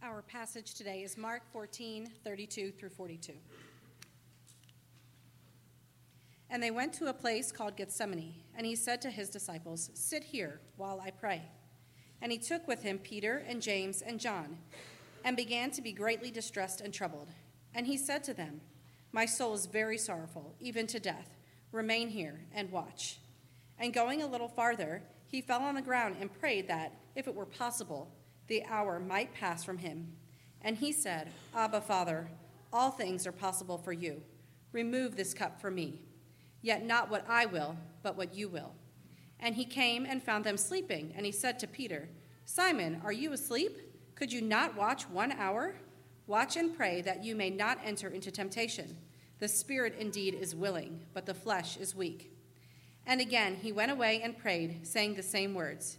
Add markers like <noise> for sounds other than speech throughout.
Our passage today is Mark 14, 32 through 42. And they went to a place called Gethsemane, and he said to his disciples, Sit here while I pray. And he took with him Peter and James and John, and began to be greatly distressed and troubled. And he said to them, My soul is very sorrowful, even to death. Remain here and watch. And going a little farther, he fell on the ground and prayed that, if it were possible, the hour might pass from him. And he said, Abba, Father, all things are possible for you. Remove this cup from me. Yet not what I will, but what you will. And he came and found them sleeping, and he said to Peter, Simon, are you asleep? Could you not watch one hour? Watch and pray that you may not enter into temptation. The spirit indeed is willing, but the flesh is weak. And again he went away and prayed, saying the same words.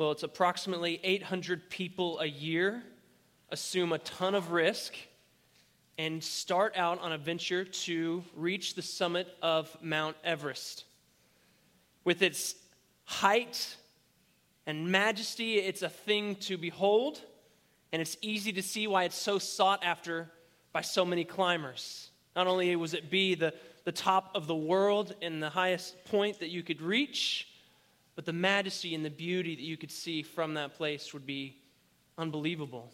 Well, it's approximately 800 people a year assume a ton of risk and start out on a venture to reach the summit of Mount Everest. With its height and majesty, it's a thing to behold, and it's easy to see why it's so sought after by so many climbers. Not only was it be the, the top of the world and the highest point that you could reach, but the majesty and the beauty that you could see from that place would be unbelievable.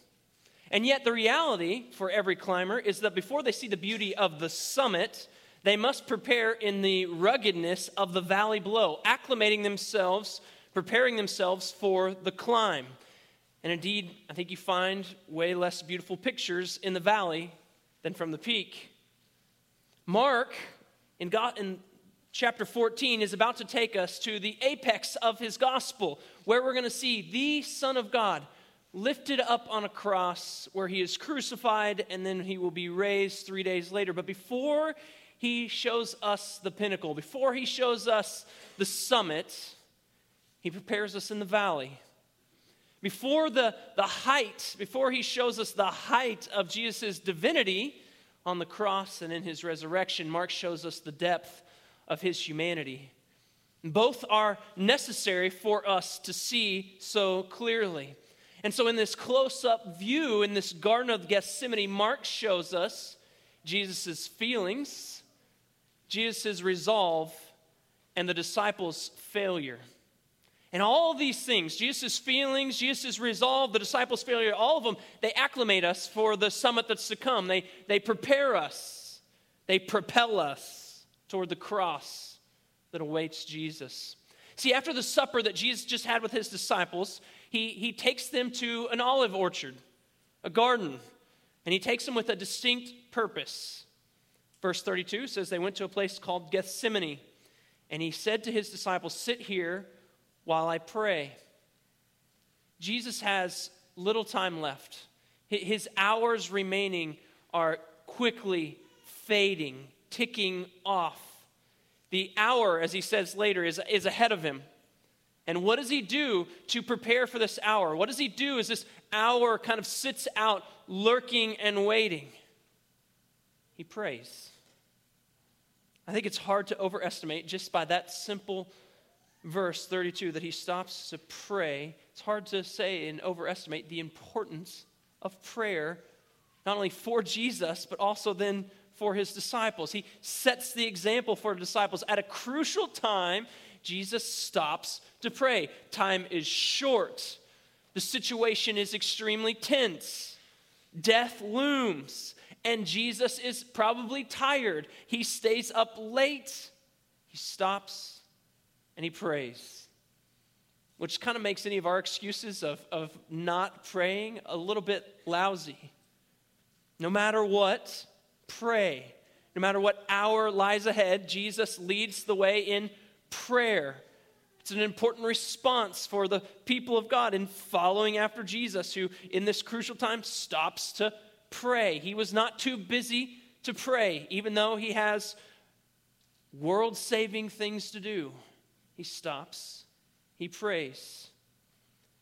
And yet, the reality for every climber is that before they see the beauty of the summit, they must prepare in the ruggedness of the valley below, acclimating themselves, preparing themselves for the climb. And indeed, I think you find way less beautiful pictures in the valley than from the peak. Mark, in, God, in chapter 14 is about to take us to the apex of his gospel, where we're going to see the Son of God lifted up on a cross where he is crucified and then he will be raised three days later. But before he shows us the pinnacle, before he shows us the summit, he prepares us in the valley. Before the, the height, before he shows us the height of Jesus' divinity on the cross and in his resurrection, Mark shows us the depth of his humanity. Both are necessary for us to see so clearly. And so, in this close up view in this Garden of Gethsemane, Mark shows us Jesus' feelings, Jesus' resolve, and the disciples' failure. And all these things, Jesus' feelings, Jesus' resolve, the disciples' failure, all of them, they acclimate us for the summit that's to come. They, they prepare us, they propel us toward the cross that awaits Jesus. See, after the supper that Jesus just had with his disciples, he, he takes them to an olive orchard, a garden, and he takes them with a distinct purpose. Verse 32 says they went to a place called Gethsemane, and he said to his disciples, Sit here while I pray. Jesus has little time left. His hours remaining are quickly fading ticking off. The hour, as he says later, is, is ahead of him. And what does he do to prepare for this hour? What does he do as this hour kind of sits out lurking and waiting? He prays. I think it's hard to overestimate just by that simple verse 32 that he stops to pray. It's hard to say and overestimate the importance of prayer, not only for Jesus, but also then for his disciples. He sets the example for the disciples. At a crucial time, Jesus stops to pray. Time is short, the situation is extremely tense, death looms, and Jesus is probably tired. He stays up late, he stops, and he prays. Which kind of makes any of our excuses of, of not praying a little bit lousy. No matter what, pray. No matter what hour lies ahead, Jesus leads the way in prayer. It's an important response for the people of God in following after Jesus, who in this crucial time stops to pray. He was not too busy to pray, even though he has world saving things to do. He stops, he prays.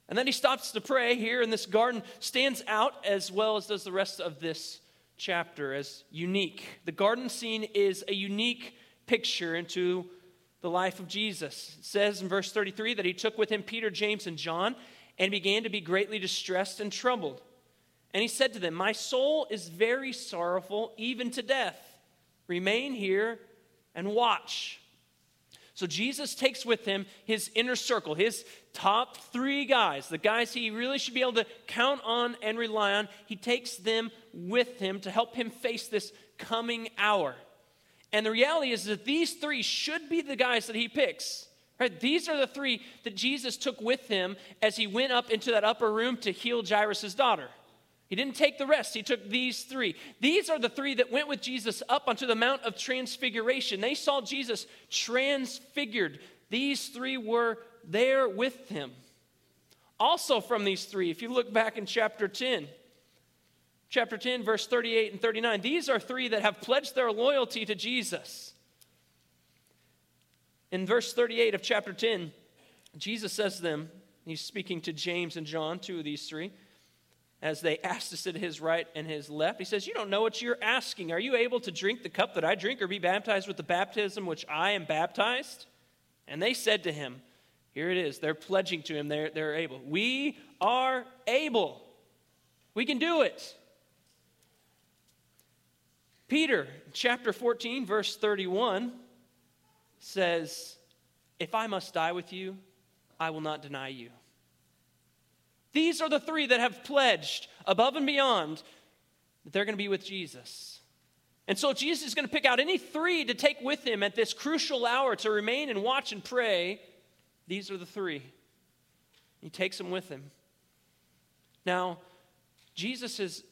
And then he stops to pray here in this garden, stands out as well as does the rest of this chapter as unique. The garden scene is a unique picture into the life of Jesus. It says in verse 33 that he took with him Peter, James, and John and began to be greatly distressed and troubled. And he said to them, My soul is very sorrowful, even to death. Remain here and watch. So Jesus takes with him his inner circle, his top three guys, the guys he really should be able to count on and rely on. He takes them with him to help him face this coming hour. And the reality is that these three should be the guys that he picks. Right? These are the three that Jesus took with him as he went up into that upper room to heal Jairus' daughter. He didn't take the rest, he took these three. These are the three that went with Jesus up onto the Mount of Transfiguration. They saw Jesus transfigured. These three were there with him. Also, from these three, if you look back in chapter 10, chapter 10, verse 38 and 39, these are three that have pledged their loyalty to Jesus. In verse 38 of chapter 10, Jesus says to them, he's speaking to James and John, two of these three as they asked to sit at his right and his left. He says, You don't know what you're asking. Are you able to drink the cup that I drink or be baptized with the baptism which I am baptized? And they said to him, Here it is. They're pledging to him, they're, they're able. We are able. We can do it. Peter, chapter 14, verse 31, says, If I must die with you, I will not deny you. These are the three that have pledged above and beyond that they're going to be with Jesus. And so Jesus is going to pick out any three to take with him at this crucial hour to remain and watch and pray. These are the three. He takes them with him. Now, Jesus has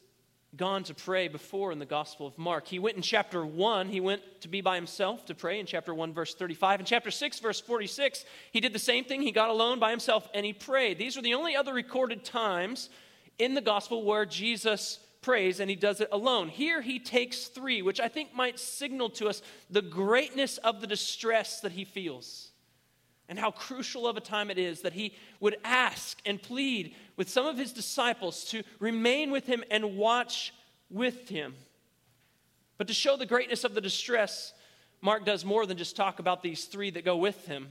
gone to pray before in the Gospel of Mark. He went in chapter 1, he went to be by himself to pray in chapter 1, verse 35. In chapter 6, verse 46, he did the same thing. He got alone by himself and he prayed. These are the only other recorded times in the Gospel where Jesus prays and he does it alone. Here he takes three, which I think might signal to us the greatness of the distress that he feels and how crucial of a time it is that he would ask and plead with some of his disciples to remain with him and watch with him. But to show the greatness of the distress, Mark does more than just talk about these three that go with him.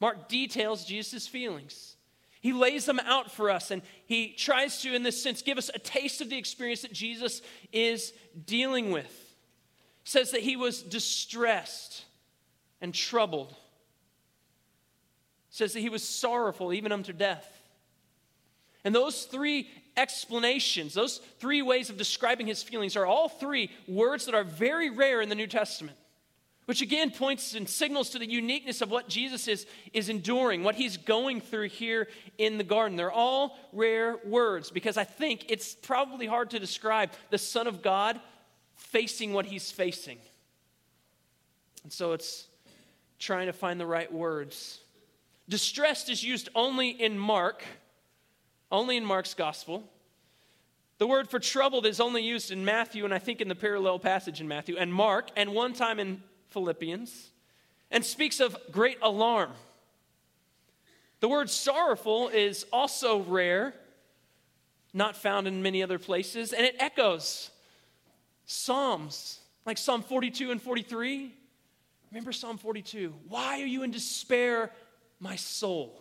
Mark details Jesus' feelings. He lays them out for us and he tries to, in this sense, give us a taste of the experience that Jesus is dealing with. says that he was distressed and troubled says that he was sorrowful even unto death. And those three explanations, those three ways of describing his feelings, are all three words that are very rare in the New Testament, which again points and signals to the uniqueness of what Jesus is, is enduring, what he's going through here in the garden. They're all rare words because I think it's probably hard to describe the Son of God facing what he's facing. And so it's trying to find the right words Distressed is used only in Mark, only in Mark's gospel. The word for troubled is only used in Matthew, and I think in the parallel passage in Matthew, and Mark, and one time in Philippians, and speaks of great alarm. The word sorrowful is also rare, not found in many other places, and it echoes Psalms, like Psalm 42 and 43. Remember Psalm 42? Why are you in despair, my soul?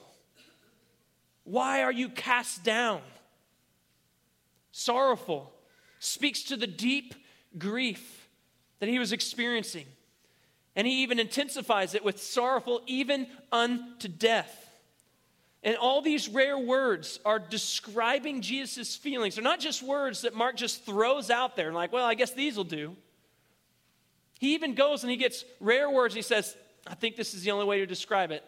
Why are you cast down? Sorrowful speaks to the deep grief that he was experiencing. And he even intensifies it with sorrowful, even unto death. And all these rare words are describing Jesus' feelings. They're not just words that Mark just throws out there and, like, well, I guess these will do. He even goes and he gets rare words. He says, I think this is the only way to describe it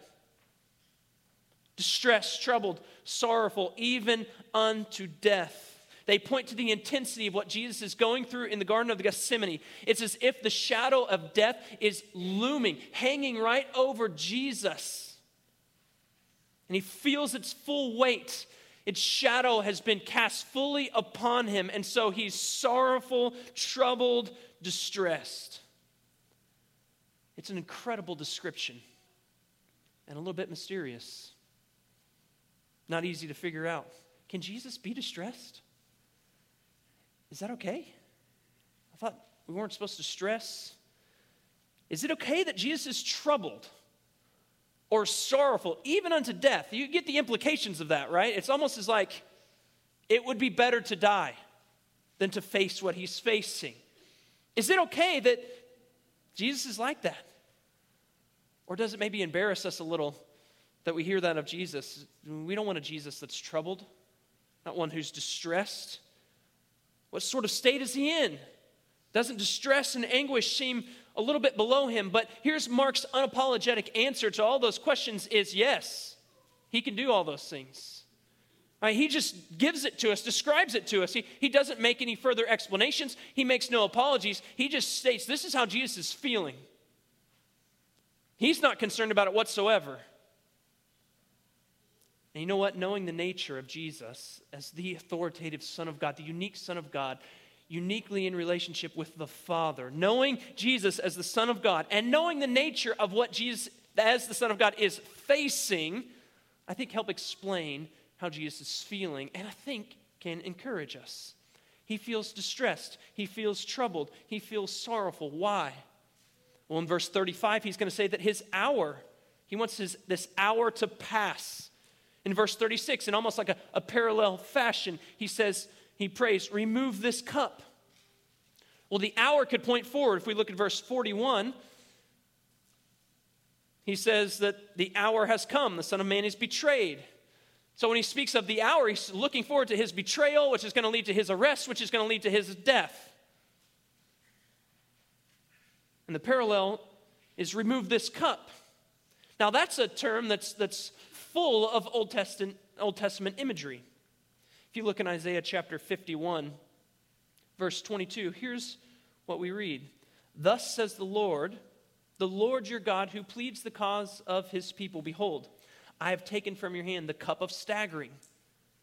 distressed, troubled, sorrowful, even unto death. They point to the intensity of what Jesus is going through in the Garden of Gethsemane. It's as if the shadow of death is looming, hanging right over Jesus. And he feels its full weight. Its shadow has been cast fully upon him. And so he's sorrowful, troubled, distressed. It's an incredible description and a little bit mysterious. Not easy to figure out. Can Jesus be distressed? Is that okay? I thought we weren't supposed to stress. Is it okay that Jesus is troubled or sorrowful, even unto death? You get the implications of that, right? It's almost as like it would be better to die than to face what he's facing. Is it okay that Jesus is like that? Or does it maybe embarrass us a little that we hear that of Jesus? We don't want a Jesus that's troubled, not one who's distressed. What sort of state is he in? Doesn't distress and anguish seem a little bit below him? But here's Mark's unapologetic answer to all those questions is yes. He can do all those things. Right, he just gives it to us, describes it to us. He, he doesn't make any further explanations. He makes no apologies. He just states this is how Jesus is feeling. He's not concerned about it whatsoever. And you know what? Knowing the nature of Jesus as the authoritative Son of God, the unique Son of God, uniquely in relationship with the Father, knowing Jesus as the Son of God, and knowing the nature of what Jesus as the Son of God is facing, I think help explain how Jesus is feeling, and I think can encourage us. He feels distressed, he feels troubled, he feels sorrowful. Why? Well, in verse 35, he's going to say that his hour, he wants his, this hour to pass. In verse 36, in almost like a, a parallel fashion, he says, he prays, remove this cup. Well, the hour could point forward. If we look at verse 41, he says that the hour has come, the Son of Man is betrayed. So when he speaks of the hour, he's looking forward to his betrayal, which is going to lead to his arrest, which is going to lead to his death. And the parallel is remove this cup. Now, that's a term that's, that's full of Old Testament, Old Testament imagery. If you look in Isaiah chapter 51, verse 22, here's what we read Thus says the Lord, the Lord your God, who pleads the cause of his people Behold, I have taken from your hand the cup of staggering,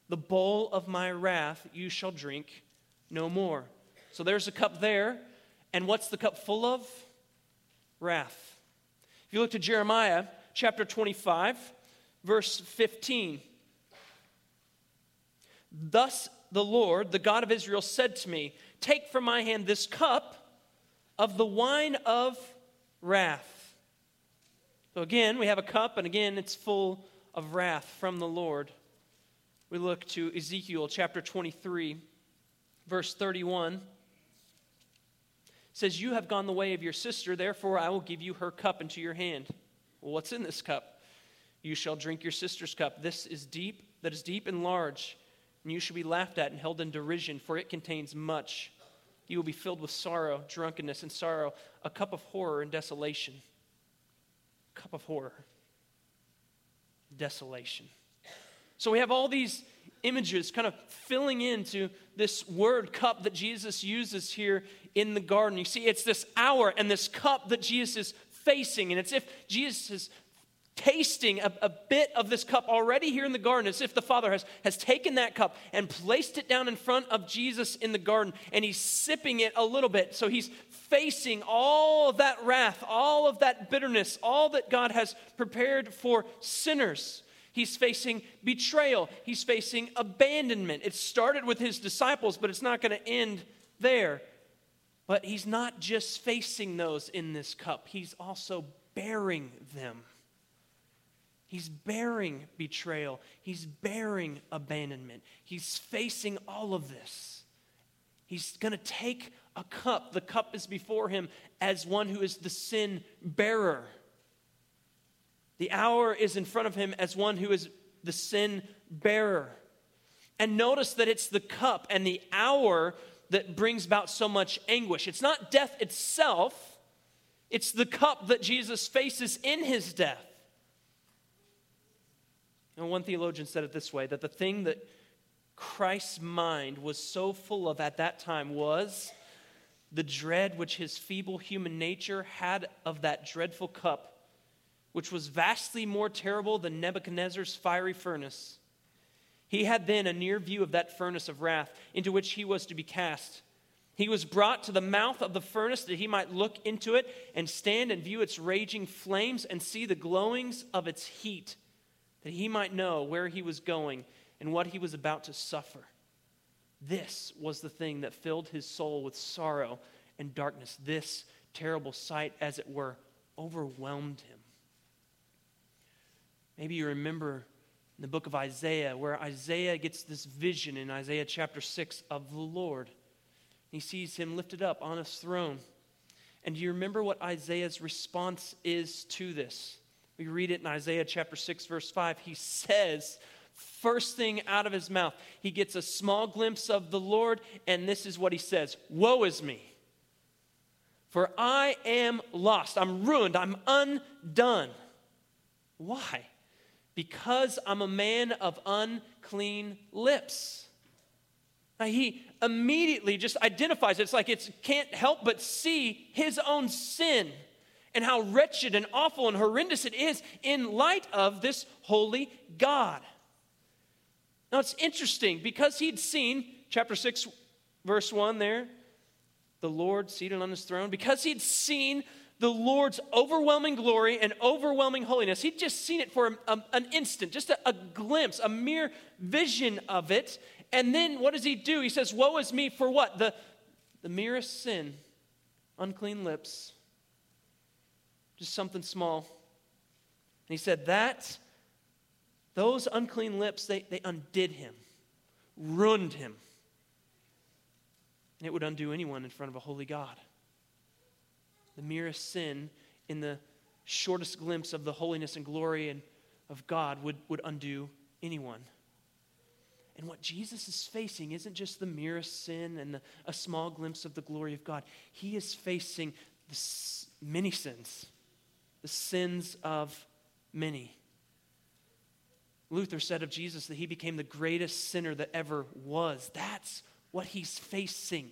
the bowl of my wrath you shall drink no more. So there's a cup there. And what's the cup full of? wrath. If you look to Jeremiah chapter 25, verse 15, Thus the Lord, the God of Israel, said to me, Take from my hand this cup of the wine of wrath. So again, we have a cup, and again, it's full of wrath from the Lord. We look to Ezekiel chapter 23, verse 31 says, You have gone the way of your sister, therefore I will give you her cup into your hand. Well, what's in this cup? You shall drink your sister's cup. This is deep, that is deep and large, and you shall be laughed at and held in derision, for it contains much. You will be filled with sorrow, drunkenness, and sorrow, a cup of horror and desolation. A cup of horror, desolation. So we have all these images kind of filling into this word cup that Jesus uses here in the garden. You see, it's this hour and this cup that Jesus is facing, and it's if Jesus is tasting a, a, bit of this cup already here in the garden, as if the Father has, has taken that cup and placed it down in front of Jesus in the garden, and he's sipping it a little bit. So he's facing all of that wrath, all of that bitterness, all that God has prepared for sinners. He's facing betrayal. He's facing abandonment. It started with his disciples, but it's not going to end there. But he's not just facing those in this cup, he's also bearing them. He's bearing betrayal. He's bearing abandonment. He's facing all of this. He's going to take a cup. The cup is before him as one who is the sin bearer. The hour is in front of him as one who is the sin bearer. And notice that it's the cup and the hour that brings about so much anguish. It's not death itself, it's the cup that Jesus faces in his death. And one theologian said it this way that the thing that Christ's mind was so full of at that time was the dread which his feeble human nature had of that dreadful cup which was vastly more terrible than Nebuchadnezzar's fiery furnace. He had then a near view of that furnace of wrath into which he was to be cast. He was brought to the mouth of the furnace that he might look into it and stand and view its raging flames and see the glowings of its heat, that he might know where he was going and what he was about to suffer. This was the thing that filled his soul with sorrow and darkness. This terrible sight, as it were, overwhelmed him. Maybe you remember in the book of Isaiah, where Isaiah gets this vision in Isaiah chapter 6 of the Lord. He sees him lifted up on his throne. And do you remember what Isaiah's response is to this? We read it in Isaiah chapter 6, verse 5. He says, first thing out of his mouth, he gets a small glimpse of the Lord, and this is what he says Woe is me! For I am lost. I'm ruined. I'm undone. Why? Because I'm a man of unclean lips. Now, he immediately just identifies it. It's like it can't help but see his own sin and how wretched and awful and horrendous it is in light of this holy God. Now, it's interesting because he'd seen, chapter 6, verse 1 there, the Lord seated on his throne, because he'd seen the Lord's overwhelming glory and overwhelming holiness. He'd just seen it for a, a, an instant, just a, a glimpse, a mere vision of it. And then what does he do? He says, Woe is me for what? The, the merest sin, unclean lips, just something small. And he said, That, those unclean lips, they, they undid him, ruined him. And it would undo anyone in front of a holy God the merest sin in the shortest glimpse of the holiness and glory and of God would, would undo anyone. And what Jesus is facing isn't just the merest sin and the, a small glimpse of the glory of God. He is facing many sins, the sins of many. Luther said of Jesus that he became the greatest sinner that ever was. That's what he's facing.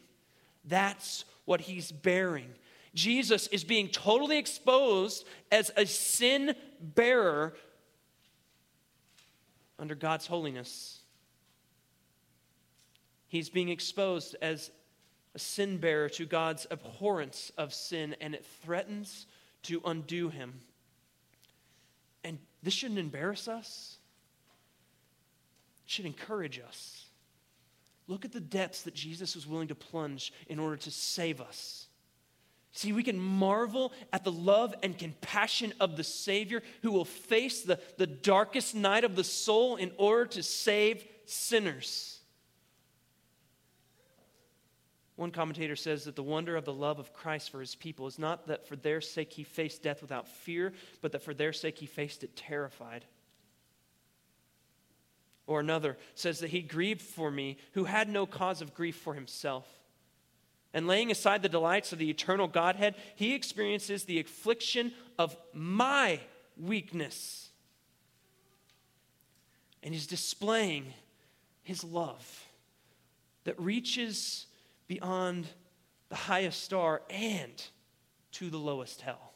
That's what he's bearing. Jesus is being totally exposed as a sin bearer under God's holiness. He's being exposed as a sin bearer to God's abhorrence of sin, and it threatens to undo him. And this shouldn't embarrass us, it should encourage us. Look at the depths that Jesus was willing to plunge in order to save us. See, we can marvel at the love and compassion of the Savior who will face the, the darkest night of the soul in order to save sinners. One commentator says that the wonder of the love of Christ for his people is not that for their sake he faced death without fear, but that for their sake he faced it terrified. Or another says that he grieved for me who had no cause of grief for himself. And laying aside the delights of the eternal Godhead, he experiences the affliction of my weakness. And he's displaying his love that reaches beyond the highest star and to the lowest hell.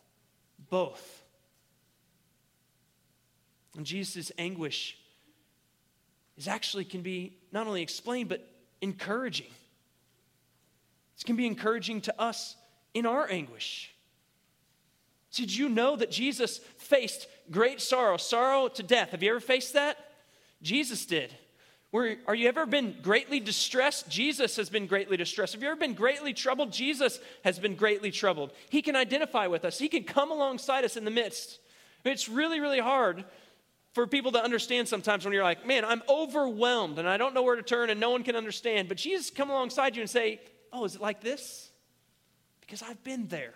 Both. And Jesus' anguish is actually can be not only explained, but encouraging. This can be encouraging to us in our anguish. Did you know that Jesus faced great sorrow, sorrow to death? Have you ever faced that? Jesus did. Are you ever been greatly distressed? Jesus has been greatly distressed. Have you ever been greatly troubled? Jesus has been greatly troubled. He can identify with us, He can come alongside us in the midst. It's really, really hard for people to understand sometimes when you're like, man, I'm overwhelmed and I don't know where to turn and no one can understand. But Jesus come alongside you and say, Oh, is it like this? Because I've been there.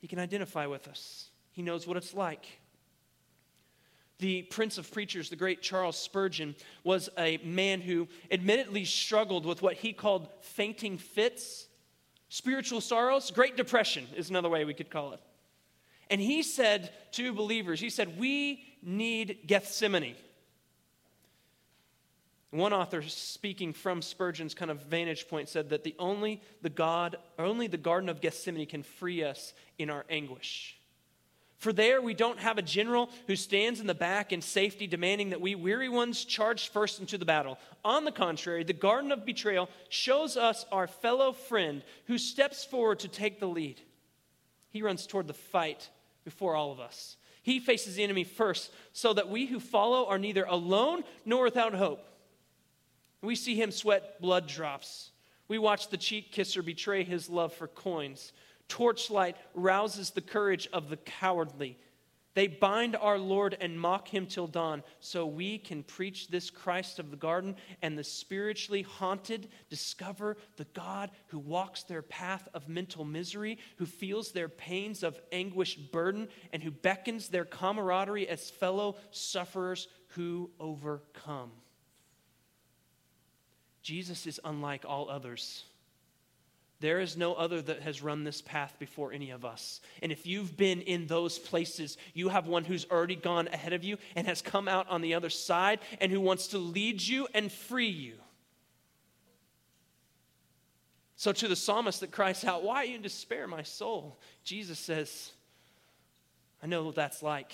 He can identify with us, he knows what it's like. The prince of preachers, the great Charles Spurgeon, was a man who admittedly struggled with what he called fainting fits, spiritual sorrows. Great depression is another way we could call it. And he said to believers, he said, We need Gethsemane. One author speaking from Spurgeon's kind of vantage point said that the only the God only the garden of Gethsemane can free us in our anguish. For there we don't have a general who stands in the back in safety, demanding that we weary ones charge first into the battle. On the contrary, the garden of betrayal shows us our fellow friend who steps forward to take the lead. He runs toward the fight before all of us. He faces the enemy first, so that we who follow are neither alone nor without hope. We see him sweat blood drops. We watch the cheek kisser betray his love for coins torchlight rouses the courage of the cowardly. They bind our Lord and mock him till dawn, so we can preach this Christ of the garden, and the spiritually haunted discover the God who walks their path of mental misery, who feels their pains of anguish burden, and who beckons their camaraderie as fellow sufferers who overcome. Jesus is unlike all others. There is no other that has run this path before any of us. And if you've been in those places, you have one who's already gone ahead of you and has come out on the other side and who wants to lead you and free you. So, to the psalmist that cries out, Why are you in despair, my soul? Jesus says, I know what that's like.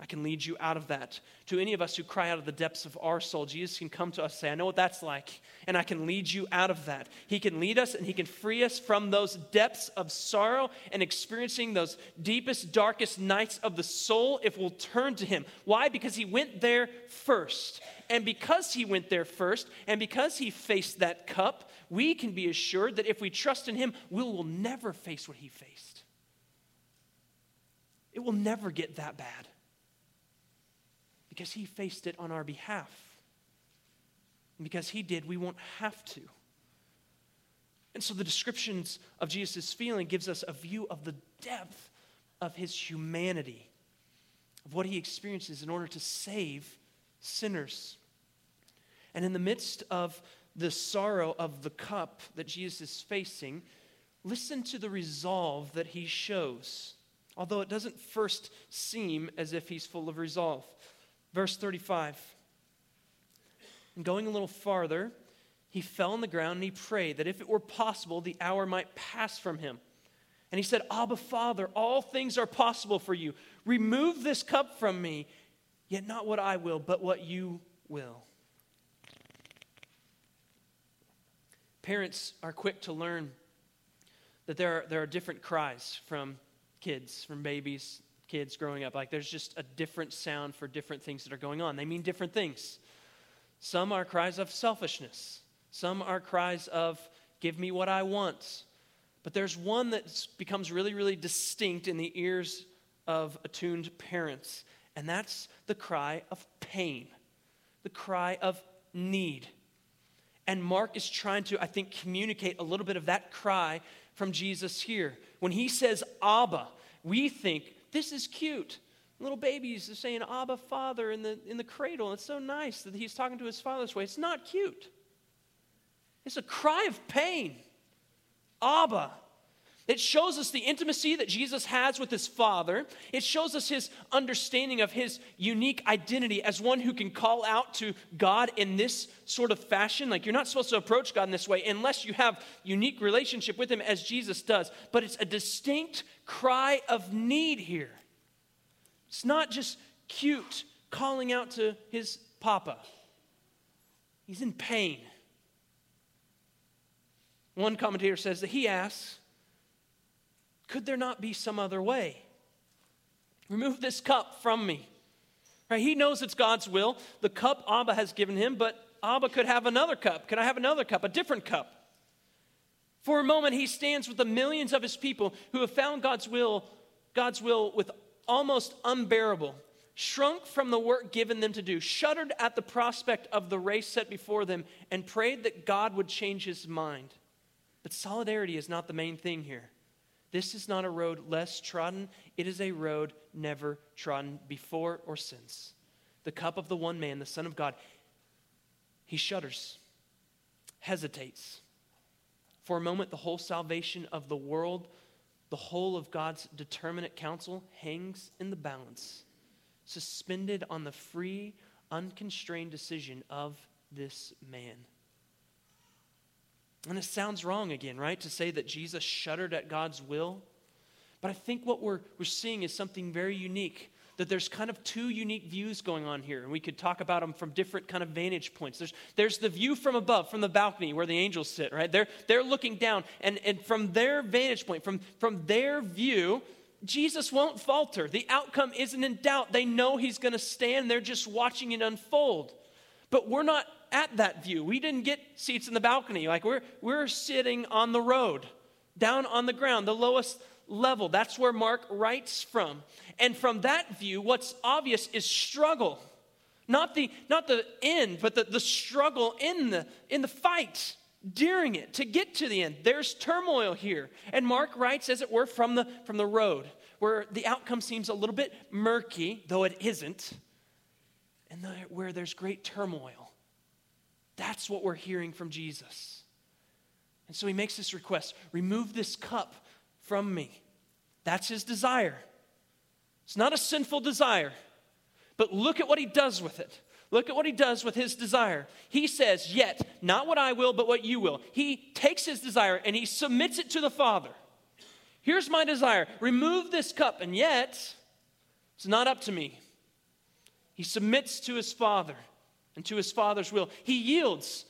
I can lead you out of that. To any of us who cry out of the depths of our soul, Jesus can come to us and say, I know what that's like, and I can lead you out of that. He can lead us and He can free us from those depths of sorrow and experiencing those deepest, darkest nights of the soul if we'll turn to Him. Why? Because He went there first. And because He went there first, and because He faced that cup, we can be assured that if we trust in Him, we will never face what He faced. It will never get that bad because he faced it on our behalf. And because he did, we won't have to. And so the descriptions of Jesus' feeling gives us a view of the depth of his humanity, of what he experiences in order to save sinners. And in the midst of the sorrow of the cup that Jesus is facing, listen to the resolve that he shows, although it doesn't first seem as if he's full of resolve. Verse 35. And going a little farther, he fell on the ground and he prayed that if it were possible, the hour might pass from him. And he said, Abba, Father, all things are possible for you. Remove this cup from me, yet not what I will, but what you will. Parents are quick to learn that there are, there are different cries from kids, from babies, kids growing up. Like there's just a different sound for different things that are going on. They mean different things. Some are cries of selfishness, some are cries of, give me what I want. But there's one that becomes really, really distinct in the ears of attuned parents, and that's the cry of pain, the cry of need. And Mark is trying to, I think, communicate a little bit of that cry from Jesus here. When he says Abba, we think this is cute. Little babies are saying, Abba, Father, in the, in the cradle. It's so nice that he's talking to his father this way. It's not cute. It's a cry of pain. Abba. It shows us the intimacy that Jesus has with his Father. It shows us his understanding of his unique identity as one who can call out to God in this sort of fashion. Like you're not supposed to approach God in this way unless you have unique relationship with him as Jesus does. But it's a distinct cry of need here. It's not just cute calling out to his papa. He's in pain. One commentator says that he asks, could there not be some other way? Remove this cup from me. Right? He knows it's God's will. The cup Abba has given him, but Abba could have another cup. Could I have another cup, a different cup? For a moment, he stands with the millions of his people who have found God's will, God's will with almost unbearable, shrunk from the work given them to do, shuddered at the prospect of the race set before them, and prayed that God would change his mind. But solidarity is not the main thing here. This is not a road less trodden, it is a road never trodden before or since. The cup of the one man, the Son of God, he shudders, hesitates. For a moment, the whole salvation of the world, the whole of God's determinate counsel, hangs in the balance, suspended on the free, unconstrained decision of this man. And it sounds wrong again, right? To say that Jesus shuddered at God's will. But I think what we're, we're seeing is something very unique. That there's kind of two unique views going on here, and we could talk about them from different kind of vantage points. There's, there's the view from above, from the balcony where the angels sit, right? They're, they're looking down, and, and from their vantage point, from, from their view, Jesus won't falter. The outcome isn't in doubt. They know he's going to stand. They're just watching it unfold. But we're not at that view. We didn't get seats in the balcony. Like we're, we're sitting on the road, down on the ground, the lowest level. That's where Mark writes from. And from that view, what's obvious is struggle. Not the, not the end, but the, the struggle in the, in the fight during it to get to the end. There's turmoil here. And Mark writes, as it were, from the, from the road, where the outcome seems a little bit murky, though it isn't, and the, where there's great turmoil. That's what we're hearing from Jesus. And so he makes this request remove this cup from me. That's his desire. It's not a sinful desire, but look at what he does with it. Look at what he does with his desire. He says, Yet, not what I will, but what you will. He takes his desire and he submits it to the Father. Here's my desire remove this cup, and yet, it's not up to me. He submits to his Father and to his Father's will. He yields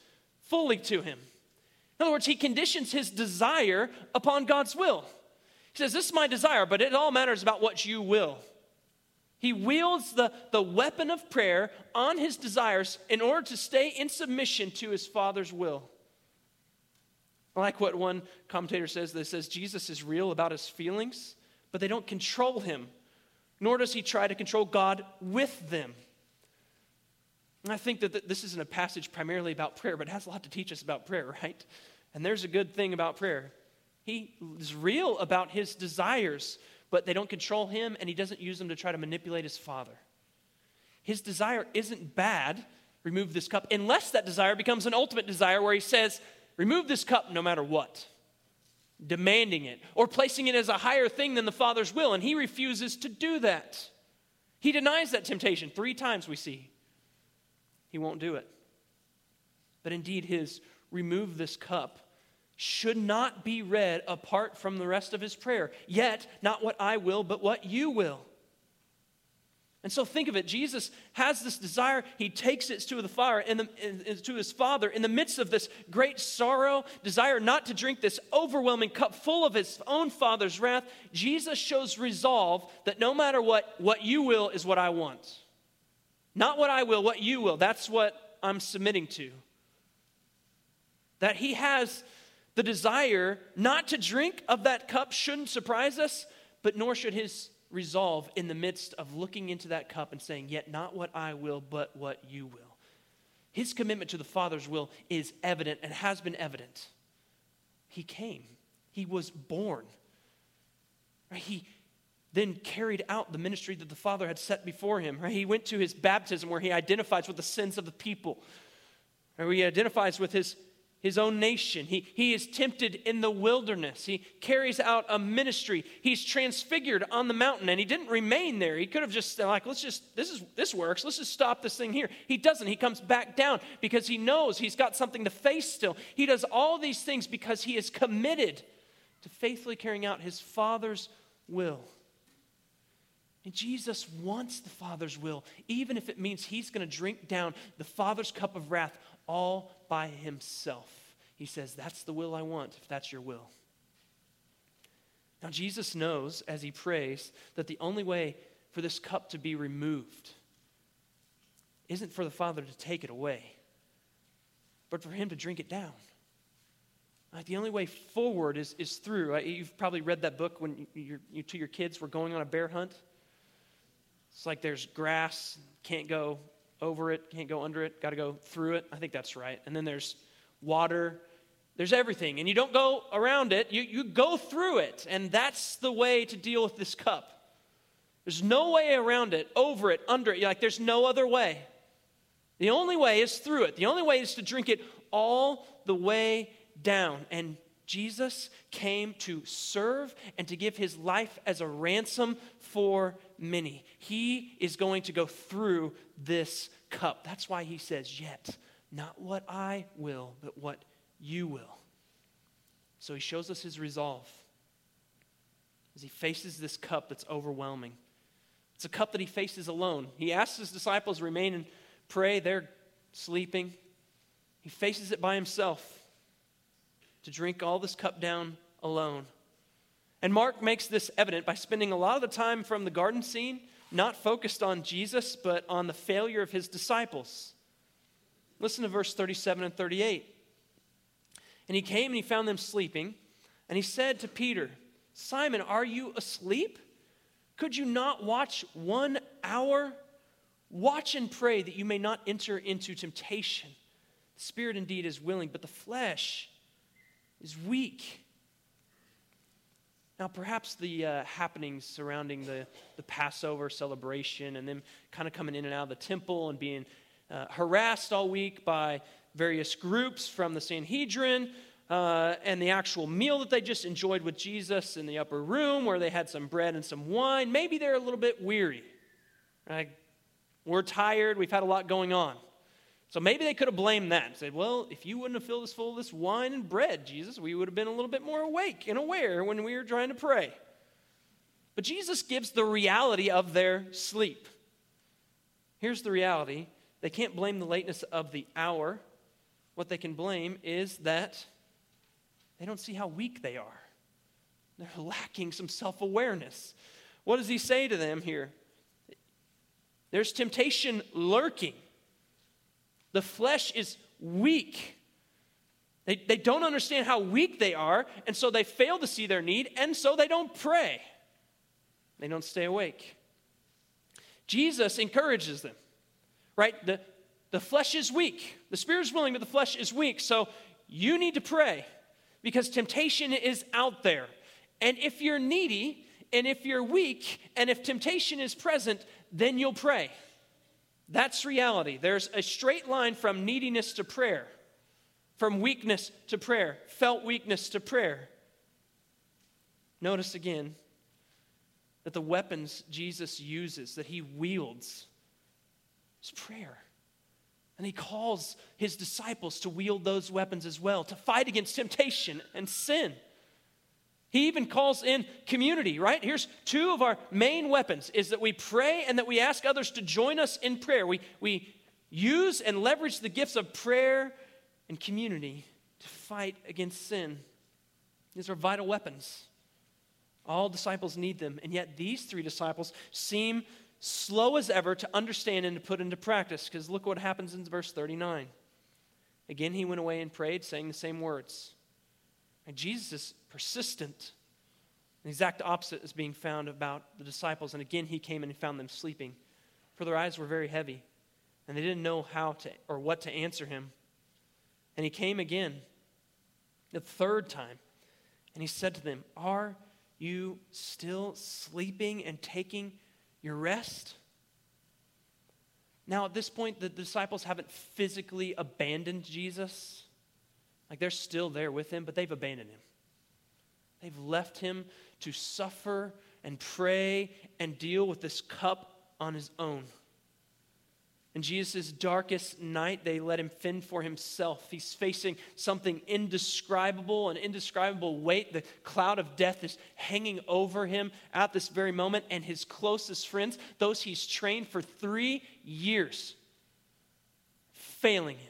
fully to him. In other words, he conditions his desire upon God's will. He says, This is my desire, but it all matters about what you will. He wields the, the weapon of prayer on his desires in order to stay in submission to his Father's will. I like what one commentator says that says Jesus is real about his feelings, but they don't control him, nor does he try to control God with them. And I think that this isn't a passage primarily about prayer, but it has a lot to teach us about prayer, <laughs> right? And there's a good thing about prayer. He is real about his desires, but they don't control him, and he doesn't use them to try to manipulate his father. His desire isn't bad, remove this cup, unless that desire becomes an ultimate desire where he says, remove this cup no matter what, demanding it, or placing it as a higher thing than the father's will, and he refuses to do that. He denies that temptation three times, we see. He won't do it. But indeed, his remove this cup should not be read apart from the rest of his prayer. Yet, not what I will, but what you will. And so think of it. Jesus has this desire. He takes it to the fire and to his father in the midst of this great sorrow, desire not to drink this overwhelming cup full of his own father's wrath. Jesus shows resolve that no matter what, what you will is what I want. Not what I will, what you will. That's what I'm submitting to. That he has the desire not to drink of that cup shouldn't surprise us, but nor should his resolve in the midst of looking into that cup and saying, Yet not what I will, but what you will. His commitment to the Father's will is evident and has been evident. He came, he was born. Right? He then carried out the ministry that the Father had set before him. He went to his baptism where he identifies with the sins of the people, where he identifies with his his own nation. He, he is tempted in the wilderness. He carries out a ministry. He's transfigured on the mountain, and he didn't remain there. He could have just like, let's just this is this works. Let's just stop this thing here. He doesn't. He comes back down because he knows he's got something to face still. He does all these things because he is committed to faithfully carrying out his Father's will. And Jesus wants the Father's will, even if it means he's going to drink down the Father's cup of wrath all by himself. He says, That's the will I want, if that's your will. Now, Jesus knows as he prays that the only way for this cup to be removed isn't for the Father to take it away, but for him to drink it down. Right, the only way forward is, is through. You've probably read that book when you, you, to your kids were going on a bear hunt. It's like there's grass, can't go over it, can't go under it, got to go through it. I think that's right. And then there's water, there's everything. And you don't go around it, you, you go through it. And that's the way to deal with this cup. There's no way around it, over it, under it. You're like, there's no other way. The only way is through it. The only way is to drink it all the way down. And Jesus came to serve and to give his life as a ransom for many. He is going to go through this cup. That's why he says, Yet, not what I will, but what you will. So he shows us his resolve. as he faces this cup that's overwhelming. It's a cup that he faces alone. He asks his disciples to remain and pray. They're sleeping. He faces it by himself to drink all this cup down alone. And Mark makes this evident by spending a lot of the time from the garden scene not focused on Jesus, but on the failure of his disciples. Listen to verse 37 and 38. And he came and he found them sleeping, and he said to Peter, Simon, are you asleep? Could you not watch one hour? Watch and pray that you may not enter into temptation. The spirit indeed is willing, but the flesh is weak. Now, perhaps the uh, happenings surrounding the, the Passover celebration and them kind of coming in and out of the temple and being uh, harassed all week by various groups from the Sanhedrin uh, and the actual meal that they just enjoyed with Jesus in the upper room where they had some bread and some wine, maybe they're a little bit weary. Right? We're tired, we've had a lot going on. So maybe they could have blamed that and said, well, if you wouldn't have filled us full of this wine and bread, Jesus, we would have been a little bit more awake and aware when we were trying to pray. But Jesus gives the reality of their sleep. Here's the reality they can't blame the lateness of the hour. What they can blame is that they don't see how weak they are. They're lacking some self awareness. What does he say to them here? There's temptation lurking. The flesh is weak. They, they don't understand how weak they are, and so they fail to see their need, and so they don't pray. They don't stay awake. Jesus encourages them, right? The, the flesh is weak. The spirit is willing, but the flesh is weak. So you need to pray because temptation is out there. And if you're needy, and if you're weak, and if temptation is present, then you'll pray. That's reality. There's a straight line from neediness to prayer, from weakness to prayer, felt weakness to prayer. Notice again that the weapons Jesus uses, that he wields, is prayer. And he calls his disciples to wield those weapons as well, to fight against temptation and sin. He even calls in community, right? Here's two of our main weapons is that we pray and that we ask others to join us in prayer. We, we use and leverage the gifts of prayer and community to fight against sin. These are vital weapons. All disciples need them, and yet these three disciples seem slow as ever to understand and to put into practice because look what happens in verse 39. Again, he went away and prayed, saying the same words. And Jesus is persistent. The exact opposite is being found about the disciples. And again, he came and found them sleeping, for their eyes were very heavy, and they didn't know how to or what to answer him. And he came again, the third time, and he said to them, Are you still sleeping and taking your rest? Now, at this point, the disciples haven't physically abandoned Jesus. Like they're still there with him, but they've abandoned him. They've left him to suffer and pray and deal with this cup on his own. In Jesus' darkest night, they let him fend for himself. He's facing something indescribable, an indescribable weight. The cloud of death is hanging over him at this very moment, and his closest friends, those he's trained for three years, failing him.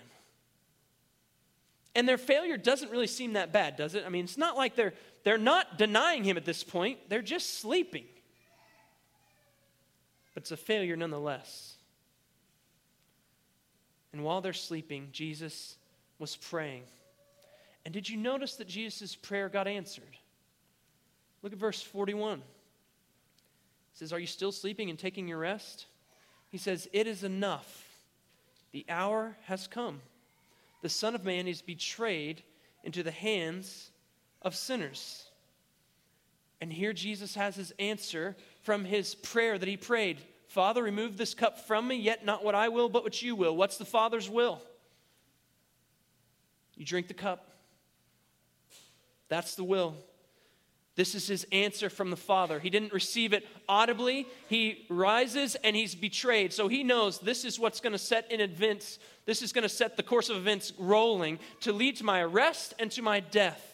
And their failure doesn't really seem that bad, does it? I mean, it's not like they're, they're not denying him at this point, they're just sleeping. But it's a failure nonetheless. And while they're sleeping, Jesus was praying. And did you notice that Jesus' prayer got answered? Look at verse 41. It says, Are you still sleeping and taking your rest? He says, It is enough. The hour has come the Son of Man is betrayed into the hands of sinners. And here Jesus has his answer from his prayer that he prayed Father, remove this cup from me, yet not what I will, but what you will. What's the Father's will? You drink the cup. That's the will. This is his answer from the Father. He didn't receive it audibly. He rises and he's betrayed. So he knows this is what's going to set in events, this is going to set the course of events rolling to lead to my arrest and to my death.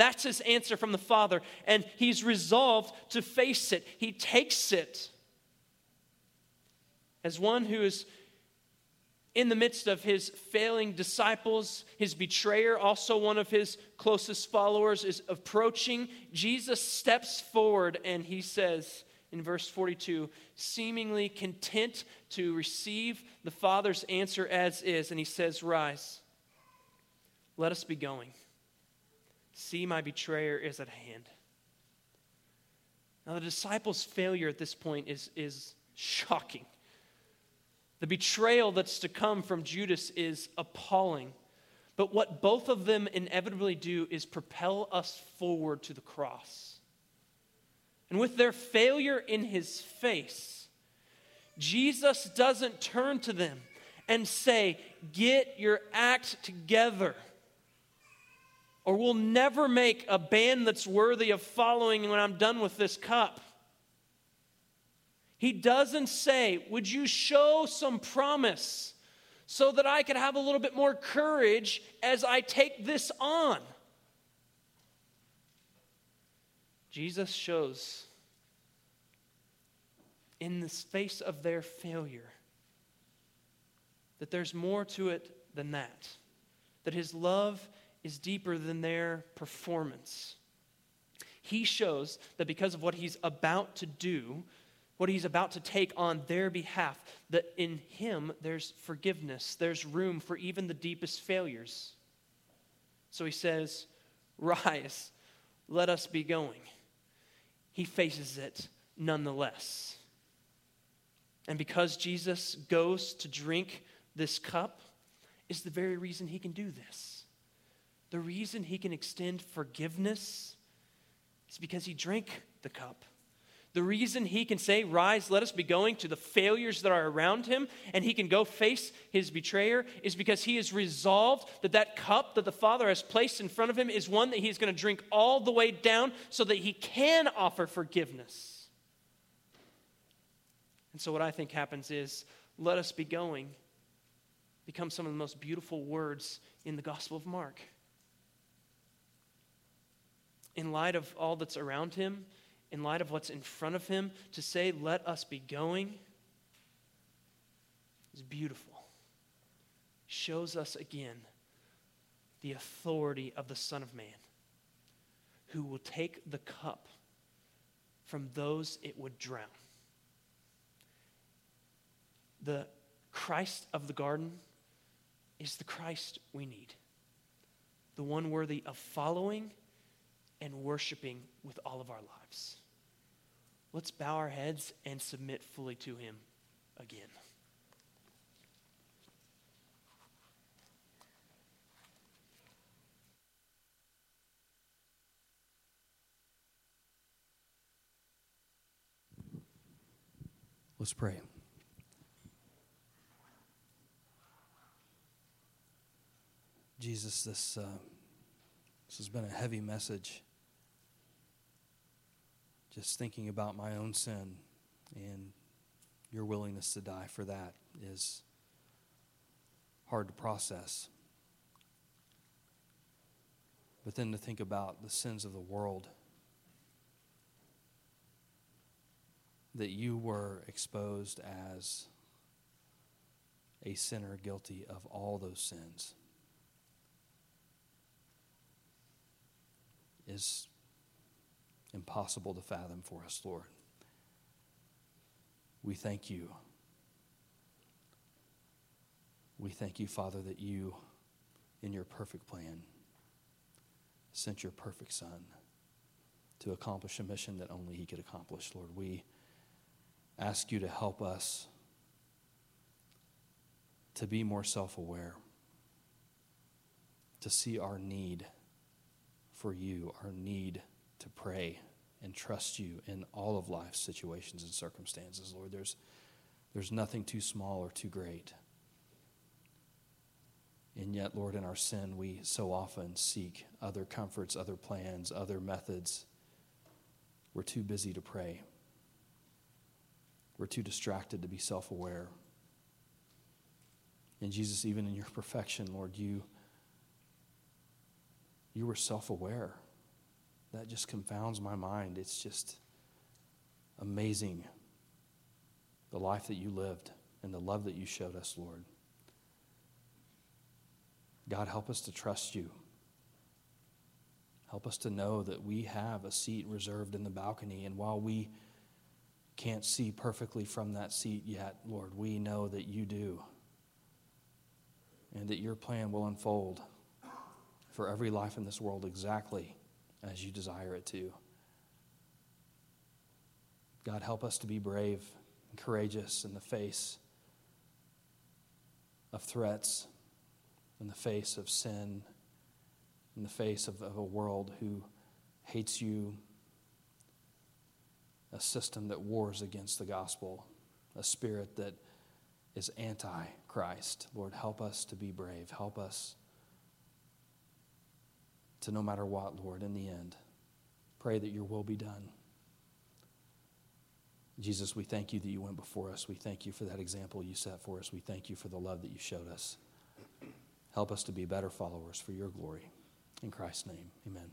That's his answer from the Father. And he's resolved to face it. He takes it as one who is in the midst of his failing disciples, his betrayer, also one of his closest followers, is approaching. Jesus steps forward and he says in verse 42, seemingly content to receive the Father's answer as is, and he says, Rise, let us be going. See, my betrayer is at hand. Now, the disciples' failure at this point is, is shocking. The betrayal that's to come from Judas is appalling. But what both of them inevitably do is propel us forward to the cross. And with their failure in his face, Jesus doesn't turn to them and say, Get your act together, or we'll never make a band that's worthy of following when I'm done with this cup. He doesn't say, Would you show some promise so that I could have a little bit more courage as I take this on? Jesus shows in the face of their failure that there's more to it than that, that his love is deeper than their performance. He shows that because of what he's about to do, what he's about to take on their behalf, that in him there's forgiveness, there's room for even the deepest failures. So he says, Rise, let us be going. He faces it nonetheless. And because Jesus goes to drink this cup, is the very reason he can do this. The reason he can extend forgiveness is because he drank the cup. The reason he can say, Rise, let us be going to the failures that are around him, and he can go face his betrayer, is because he is resolved that that cup that the Father has placed in front of him is one that he's going to drink all the way down so that he can offer forgiveness. And so, what I think happens is, let us be going become some of the most beautiful words in the Gospel of Mark. In light of all that's around him, in light of what's in front of him, to say, let us be going, is beautiful. Shows us again the authority of the Son of Man, who will take the cup from those it would drown. The Christ of the garden is the Christ we need, the one worthy of following and worshiping with all of our lives. Let's bow our heads and submit fully to Him again. Let's pray. Jesus, this, uh, this has been a heavy message just thinking about my own sin and your willingness to die for that is hard to process. But then to think about the sins of the world that you were exposed as a sinner guilty of all those sins is impossible to fathom for us, Lord. We thank you. We thank you, Father, that you, in your perfect plan, sent your perfect Son to accomplish a mission that only He could accomplish, Lord. We ask you to help us to be more self aware, to see our need for you, our need to pray and trust you in all of life's situations and circumstances, Lord. There's, there's nothing too small or too great. And yet, Lord, in our sin, we so often seek other comforts, other plans, other methods. We're too busy to pray. We're too distracted to be self aware. And Jesus, even in your perfection, Lord, you, you were self aware that just confounds my mind. It's just amazing the life that you lived and the love that you showed us, Lord. God, help us to trust you. Help us to know that we have a seat reserved in the balcony, and while we can't see perfectly from that seat yet, Lord, we know that you do, and that your plan will unfold for every life in this world exactly as you desire it to. God, help us to be brave and courageous in the face of threats, in the face of sin, in the face of, of a world who hates you, a system that wars against the gospel, a spirit that is anti Christ. Lord, help us to be brave. Help us to no matter what, Lord, in the end, pray that your will be done. Jesus, we thank you that you went before us. We thank you for that example you set for us. We thank you for the love that you showed us. Help us to be better followers for your glory. In Christ's name, amen.